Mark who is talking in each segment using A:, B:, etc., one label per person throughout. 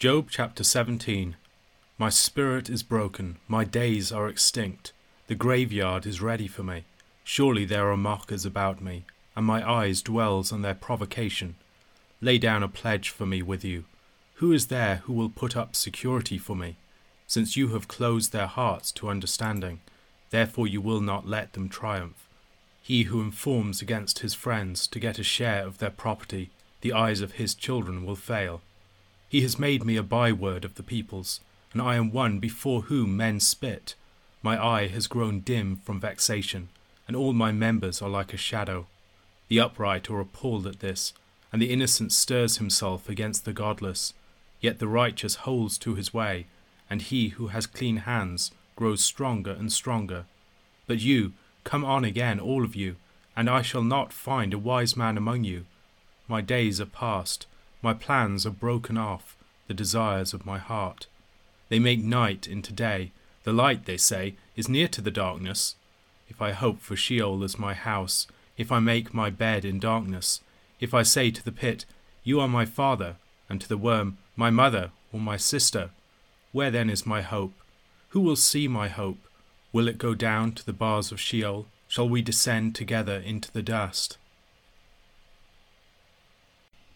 A: Job chapter 17 My spirit is broken, my days are extinct, the graveyard is ready for me. Surely there are mockers about me, and my eyes dwells on their provocation. Lay down a pledge for me with you. Who is there who will put up security for me? Since you have closed their hearts to understanding, therefore you will not let them triumph. He who informs against his friends to get a share of their property, the eyes of his children will fail. He has made me a byword of the peoples, and I am one before whom men spit. My eye has grown dim from vexation, and all my members are like a shadow. The upright are appalled at this, and the innocent stirs himself against the godless. Yet the righteous holds to his way, and he who has clean hands grows stronger and stronger. But you, come on again, all of you, and I shall not find a wise man among you. My days are past, my plans are broken off, the desires of my heart. They make night into day. The light, they say, is near to the darkness. If I hope for Sheol as my house, if I make my bed in darkness, if I say to the pit, You are my father, and to the worm, My mother, or my sister, where then is my hope? Who will see my hope? Will it go down to the bars of Sheol? Shall we descend together into the dust?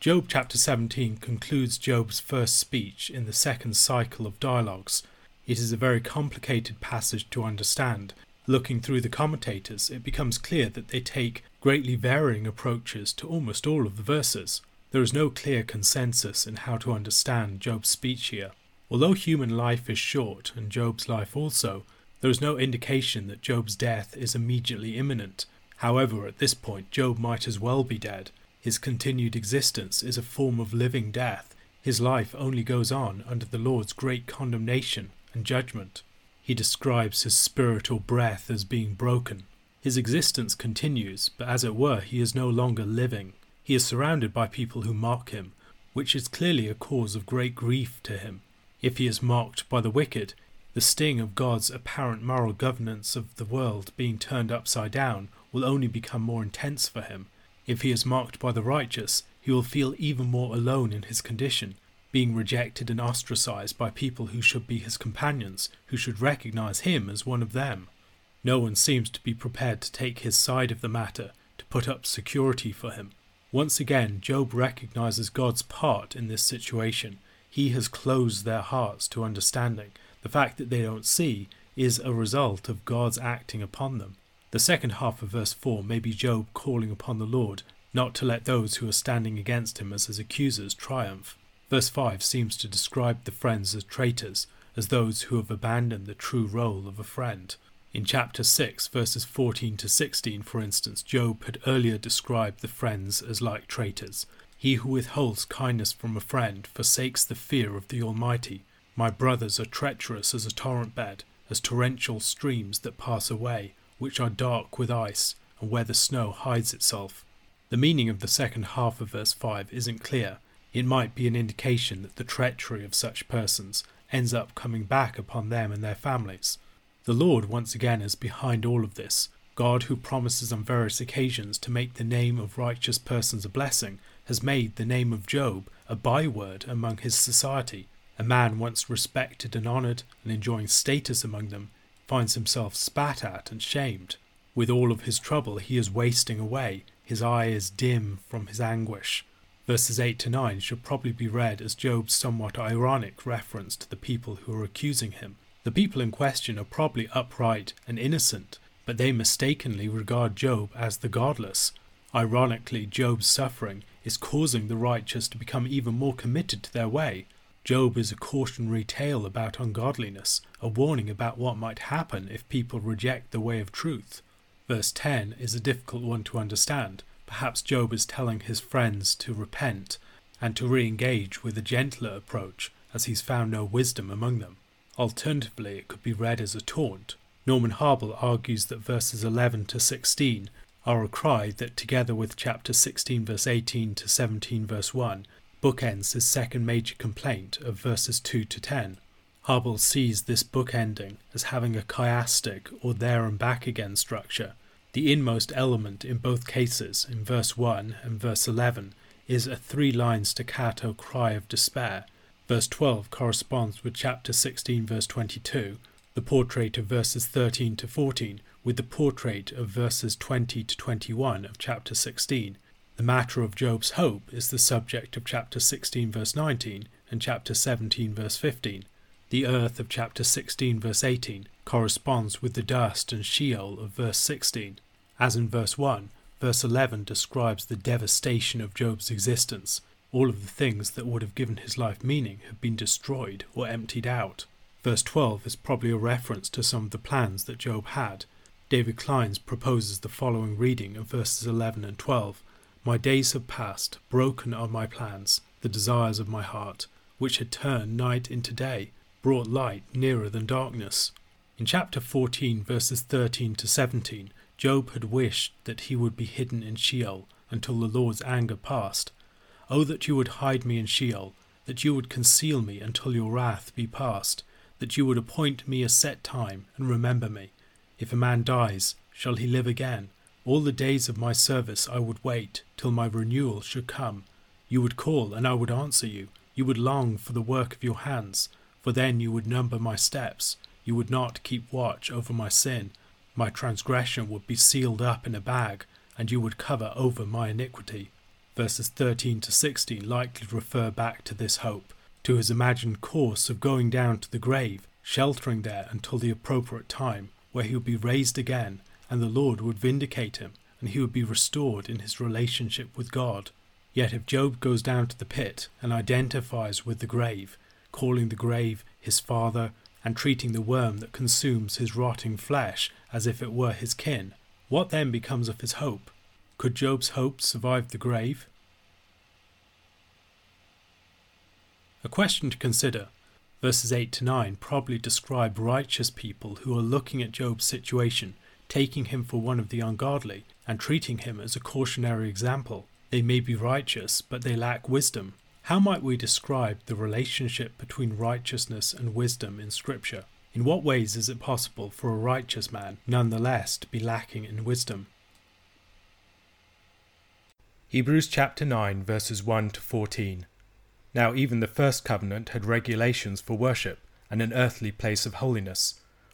A: Job chapter 17 concludes Job's first speech in the second cycle of dialogues. It is a very complicated passage to understand. Looking through the commentators, it becomes clear that they take greatly varying approaches to almost all of the verses. There is no clear consensus in how to understand Job's speech here. Although human life is short, and Job's life also, there is no indication that Job's death is immediately imminent. However, at this point, Job might as well be dead. His continued existence is a form of living death. His life only goes on under the Lord's great condemnation and judgment. He describes his spiritual breath as being broken. His existence continues, but as it were, he is no longer living. He is surrounded by people who mock him, which is clearly a cause of great grief to him. If he is mocked by the wicked, the sting of God's apparent moral governance of the world being turned upside down will only become more intense for him, if he is mocked by the righteous, he will feel even more alone in his condition, being rejected and ostracized by people who should be his companions, who should recognize him as one of them. No one seems to be prepared to take his side of the matter, to put up security for him. Once again, Job recognizes God's part in this situation. He has closed their hearts to understanding. The fact that they don't see is a result of God's acting upon them. The second half of verse 4 may be Job calling upon the Lord not to let those who are standing against him as his accusers triumph. Verse 5 seems to describe the friends as traitors, as those who have abandoned the true role of a friend. In chapter 6, verses 14 to 16, for instance, Job had earlier described the friends as like traitors. He who withholds kindness from a friend forsakes the fear of the Almighty. My brothers are treacherous as a torrent bed, as torrential streams that pass away which are dark with ice, and where the snow hides itself. The meaning of the second half of verse 5 isn't clear. It might be an indication that the treachery of such persons ends up coming back upon them and their families. The Lord once again is behind all of this. God, who promises on various occasions to make the name of righteous persons a blessing, has made the name of Job a byword among his society. A man once respected and honoured and enjoying status among them finds himself spat at and shamed. With all of his trouble, he is wasting away. His eye is dim from his anguish. Verses 8 to 9 should probably be read as Job's somewhat ironic reference to the people who are accusing him. The people in question are probably upright and innocent, but they mistakenly regard Job as the godless. Ironically, Job's suffering is causing the righteous to become even more committed to their way. Job is a cautionary tale about ungodliness, a warning about what might happen if people reject the way of truth. Verse 10 is a difficult one to understand. Perhaps Job is telling his friends to repent and to re engage with a gentler approach, as he's found no wisdom among them. Alternatively, it could be read as a taunt. Norman Habel argues that verses 11 to 16 are a cry that, together with chapter 16, verse 18 to 17, verse 1, bookends his second major complaint of verses 2 to 10. Habel sees this bookending as having a chiastic or there and back again structure. The inmost element in both cases, in verse 1 and verse 11, is a three line staccato cry of despair. Verse 12 corresponds with chapter 16, verse 22, the portrait of verses 13 to 14 with the portrait of verses 20 to 21 of chapter 16. The matter of Job's hope is the subject of chapter 16, verse 19, and chapter 17, verse 15. The earth of chapter 16, verse 18, corresponds with the dust and Sheol of verse 16. As in verse 1, verse 11 describes the devastation of Job's existence. All of the things that would have given his life meaning have been destroyed or emptied out. Verse 12 is probably a reference to some of the plans that Job had. David Clines proposes the following reading of verses 11 and 12 My days have passed, broken are my plans, the desires of my heart, which had turned night into day, brought light nearer than darkness. In chapter 14, verses 13 to 17, Job had wished that he would be hidden in Sheol until the Lord's anger passed. Oh, that you would hide me in Sheol, that you would conceal me until your wrath be past, that you would appoint me a set time and remember me. If a man dies, shall he live again? All the days of my service I would wait till my renewal should come. You would call, and I would answer you. You would long for the work of your hands for then you would number my steps, you would not keep watch over my sin. My transgression would be sealed up in a bag, and you would cover over my iniquity. Verses 13 to 16 likely refer back to this hope, to his imagined course of going down to the grave, sheltering there until the appropriate time, where he would be raised again, and the Lord would vindicate him, and he would be restored in his relationship with God. Yet if Job goes down to the pit and identifies with the grave, calling the grave his father, and treating the worm that consumes his rotting flesh as if it were his kin, what then becomes of his hope? Could Job's hope survive the grave? A question to consider. Verses 8 to 9 probably describe righteous people who are looking at Job's situation, taking him for one of the ungodly, and treating him as a cautionary example. They may be righteous, but they lack wisdom. How might we describe the relationship between righteousness and wisdom in Scripture? In what ways is it possible for a righteous man nonetheless to be lacking in wisdom? Hebrews chapter 9, verses 1 to 14. Now, even the first covenant had regulations for worship and an earthly place of holiness.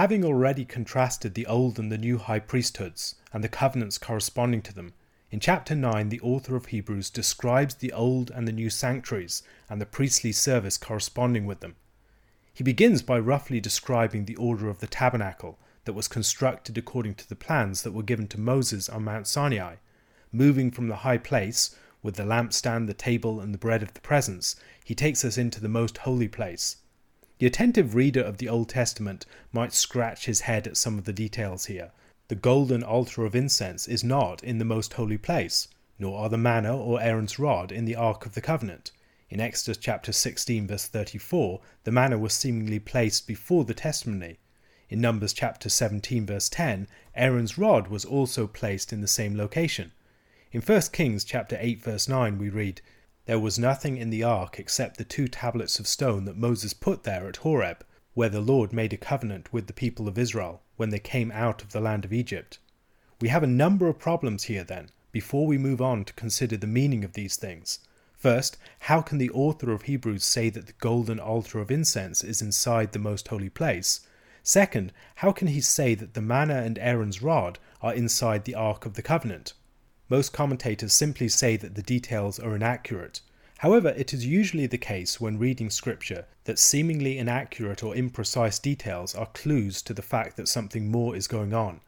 A: Having already contrasted the old and the new high priesthoods, and the covenants corresponding to them, in chapter 9, the author of Hebrews describes the old and the new sanctuaries and the priestly service corresponding with them. He begins by roughly describing the order of the tabernacle that was constructed according to the plans that were given to Moses on Mount Sinai, moving from the high place, with the lampstand, the table, and the bread of the presence, he takes us into the most holy place. The attentive reader of the Old Testament might scratch his head at some of the details here, the golden altar of incense is not in the most holy place, nor are the manna or Aaron's rod in the Ark of the Covenant. In Exodus chapter 16, verse 34, the manna was seemingly placed before the testimony. In Numbers chapter 17, verse 10, Aaron's rod was also placed in the same location. In 1 Kings chapter 8, verse 9, we read, There was nothing in the ark except the two tablets of stone that Moses put there at Horeb, where the Lord made a covenant with the people of Israel when they came out of the land of Egypt. We have a number of problems here then, before we move on to consider the meaning of these things. First, how can the author of Hebrews say that the golden altar of incense is inside the most holy place? Second, how can he say that the manna and Aaron's rod are inside the Ark of the Covenant? Most commentators simply say that the details are inaccurate. However, it is usually the case when reading scripture that seemingly inaccurate or imprecise details are clues to the fact that something more is going on.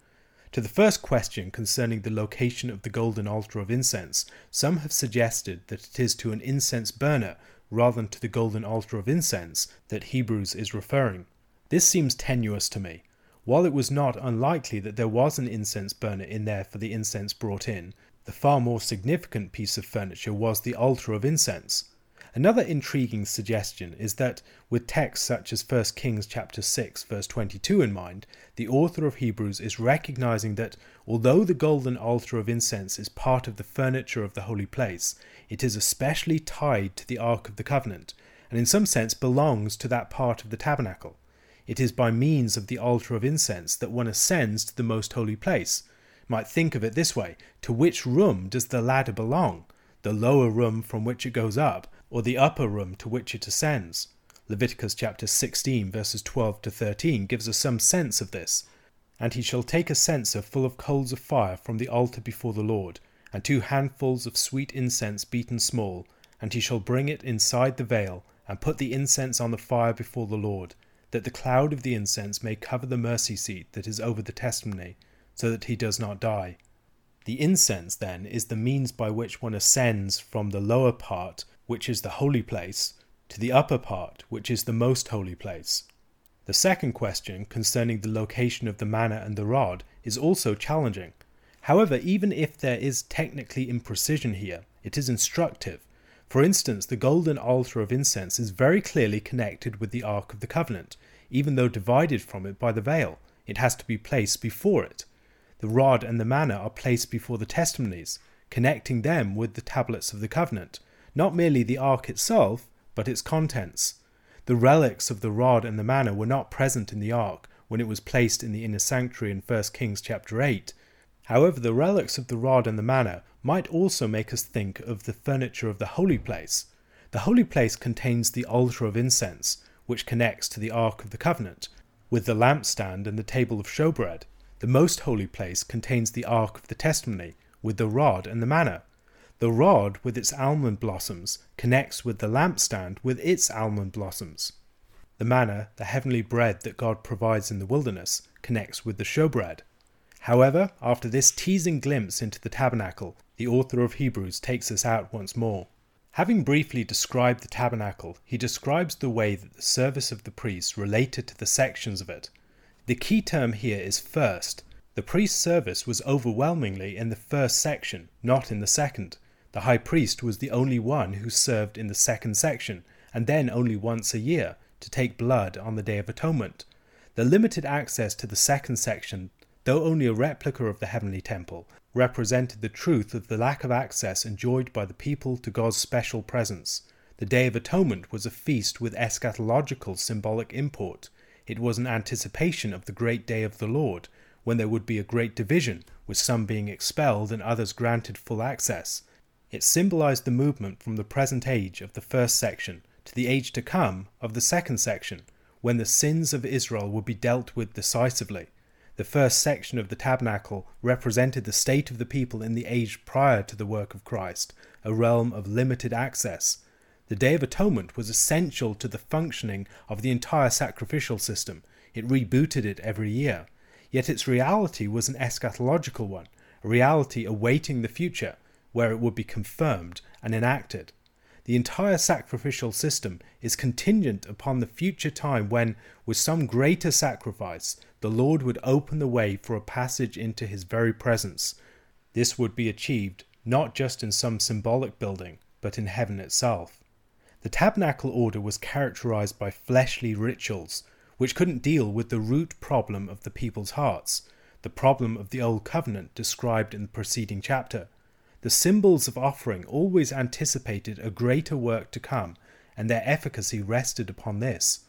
A: To the first question concerning the location of the golden altar of incense, some have suggested that it is to an incense burner rather than to the golden altar of incense that Hebrews is referring. This seems tenuous to me. While it was not unlikely that there was an incense burner in there for the incense brought in, the far more significant piece of furniture was the altar of incense. Another intriguing suggestion is that, with texts such as 1 Kings chapter 6 verse 22 in mind, the author of Hebrews is recognizing that although the golden altar of incense is part of the furniture of the holy place, it is especially tied to the Ark of the Covenant, and in some sense belongs to that part of the tabernacle. It is by means of the altar of incense that one ascends to the most holy place. Might think of it this way to which room does the ladder belong? The lower room from which it goes up, or the upper room to which it ascends. Leviticus chapter 16, verses 12 to 13 gives us some sense of this. And he shall take a censer full of coals of fire from the altar before the Lord, and two handfuls of sweet incense beaten small, and he shall bring it inside the veil, and put the incense on the fire before the Lord, that the cloud of the incense may cover the mercy seat that is over the testimony, so that he does not die. The incense, then, is the means by which one ascends from the lower part which is the holy place, to the upper part, which is the most holy place. The second question, concerning the location of the manna and the rod, is also challenging. However, even if there is technically imprecision here, it is instructive. For instance, the golden altar of incense is very clearly connected with the Ark of the Covenant, even though divided from it by the veil. It has to be placed before it. The rod and the manna are placed before the testimonies, connecting them with the tablets of the covenant, not merely the ark itself, but its contents. The relics of the rod and the manna were not present in the ark when it was placed in the inner sanctuary in 1 Kings chapter 8. However, the relics of the rod and the manna might also make us think of the furniture of the holy place. The holy place contains the altar of incense, which connects to the Ark of the Covenant, with the lampstand and the table of showbread. The most holy place contains the Ark of the Testimony, with the rod and the manna. The rod, with its almond blossoms, connects with the lampstand with its almond blossoms. The manna, the heavenly bread that God provides in the wilderness, connects with the showbread. However, after this teasing glimpse into the tabernacle, the author of Hebrews takes us out once more. Having briefly described the tabernacle, he describes the way that the service of the priests related to the sections of it. The key term here is first. The priest's service was overwhelmingly in the first section, not in the second. The high priest was the only one who served in the second section, and then only once a year, to take blood on the Day of Atonement. The limited access to the second section, though only a replica of the heavenly temple, represented the truth of the lack of access enjoyed by the people to God's special presence. The Day of Atonement was a feast with eschatological symbolic import. It was an anticipation of the great day of the Lord, when there would be a great division, with some being expelled and others granted full access. It symbolized the movement from the present age of the first section to the age to come of the second section, when the sins of Israel would be dealt with decisively. The first section of the tabernacle represented the state of the people in the age prior to the work of Christ, a realm of limited access. The Day of Atonement was essential to the functioning of the entire sacrificial system. It rebooted it every year. Yet its reality was an eschatological one, a reality awaiting the future, where it would be confirmed and enacted. the entire sacrificial system is contingent upon the future time when, with some greater sacrifice, the Lord would open the way for a passage into his very presence. This would be achieved not just in some symbolic building, but in heaven itself. The tabernacle order was characterized by fleshly rituals, which couldn't deal with the root problem of the people's hearts, the problem of the Old Covenant described in the preceding chapter. The symbols of offering always anticipated a greater work to come, and their efficacy rested upon this.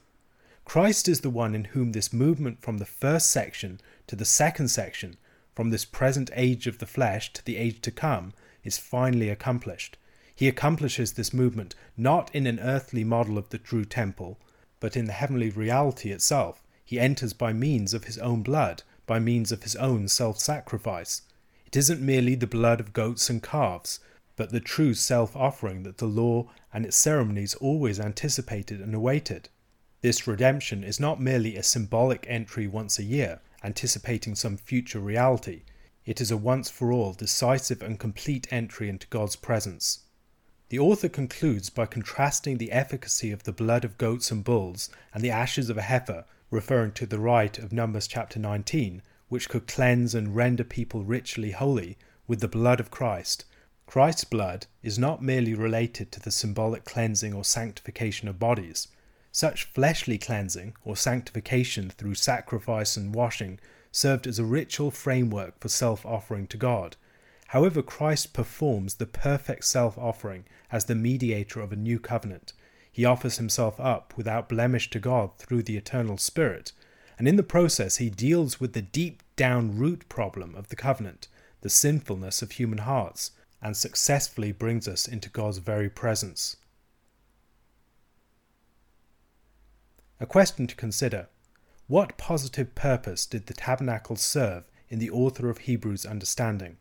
A: Christ is the one in whom this movement from the first section to the second section, from this present age of the flesh to the age to come, is finally accomplished. He accomplishes this movement not in an earthly model of the true temple, but in the heavenly reality itself. He enters by means of his own blood, by means of his own self sacrifice. It isn't merely the blood of goats and calves, but the true self offering that the law and its ceremonies always anticipated and awaited. This redemption is not merely a symbolic entry once a year, anticipating some future reality. It is a once for all decisive and complete entry into God's presence. The author concludes by contrasting the efficacy of the blood of goats and bulls and the ashes of a heifer, referring to the rite of Numbers chapter 19, which could cleanse and render people ritually holy, with the blood of Christ. Christ's blood is not merely related to the symbolic cleansing or sanctification of bodies. Such fleshly cleansing or sanctification through sacrifice and washing served as a ritual framework for self offering to God. However, Christ performs the perfect self offering as the mediator of a new covenant. He offers himself up without blemish to God through the eternal Spirit, and in the process he deals with the deep down root problem of the covenant, the sinfulness of human hearts, and successfully brings us into God's very presence. A question to consider What positive purpose did the tabernacle serve in the author of Hebrews' understanding?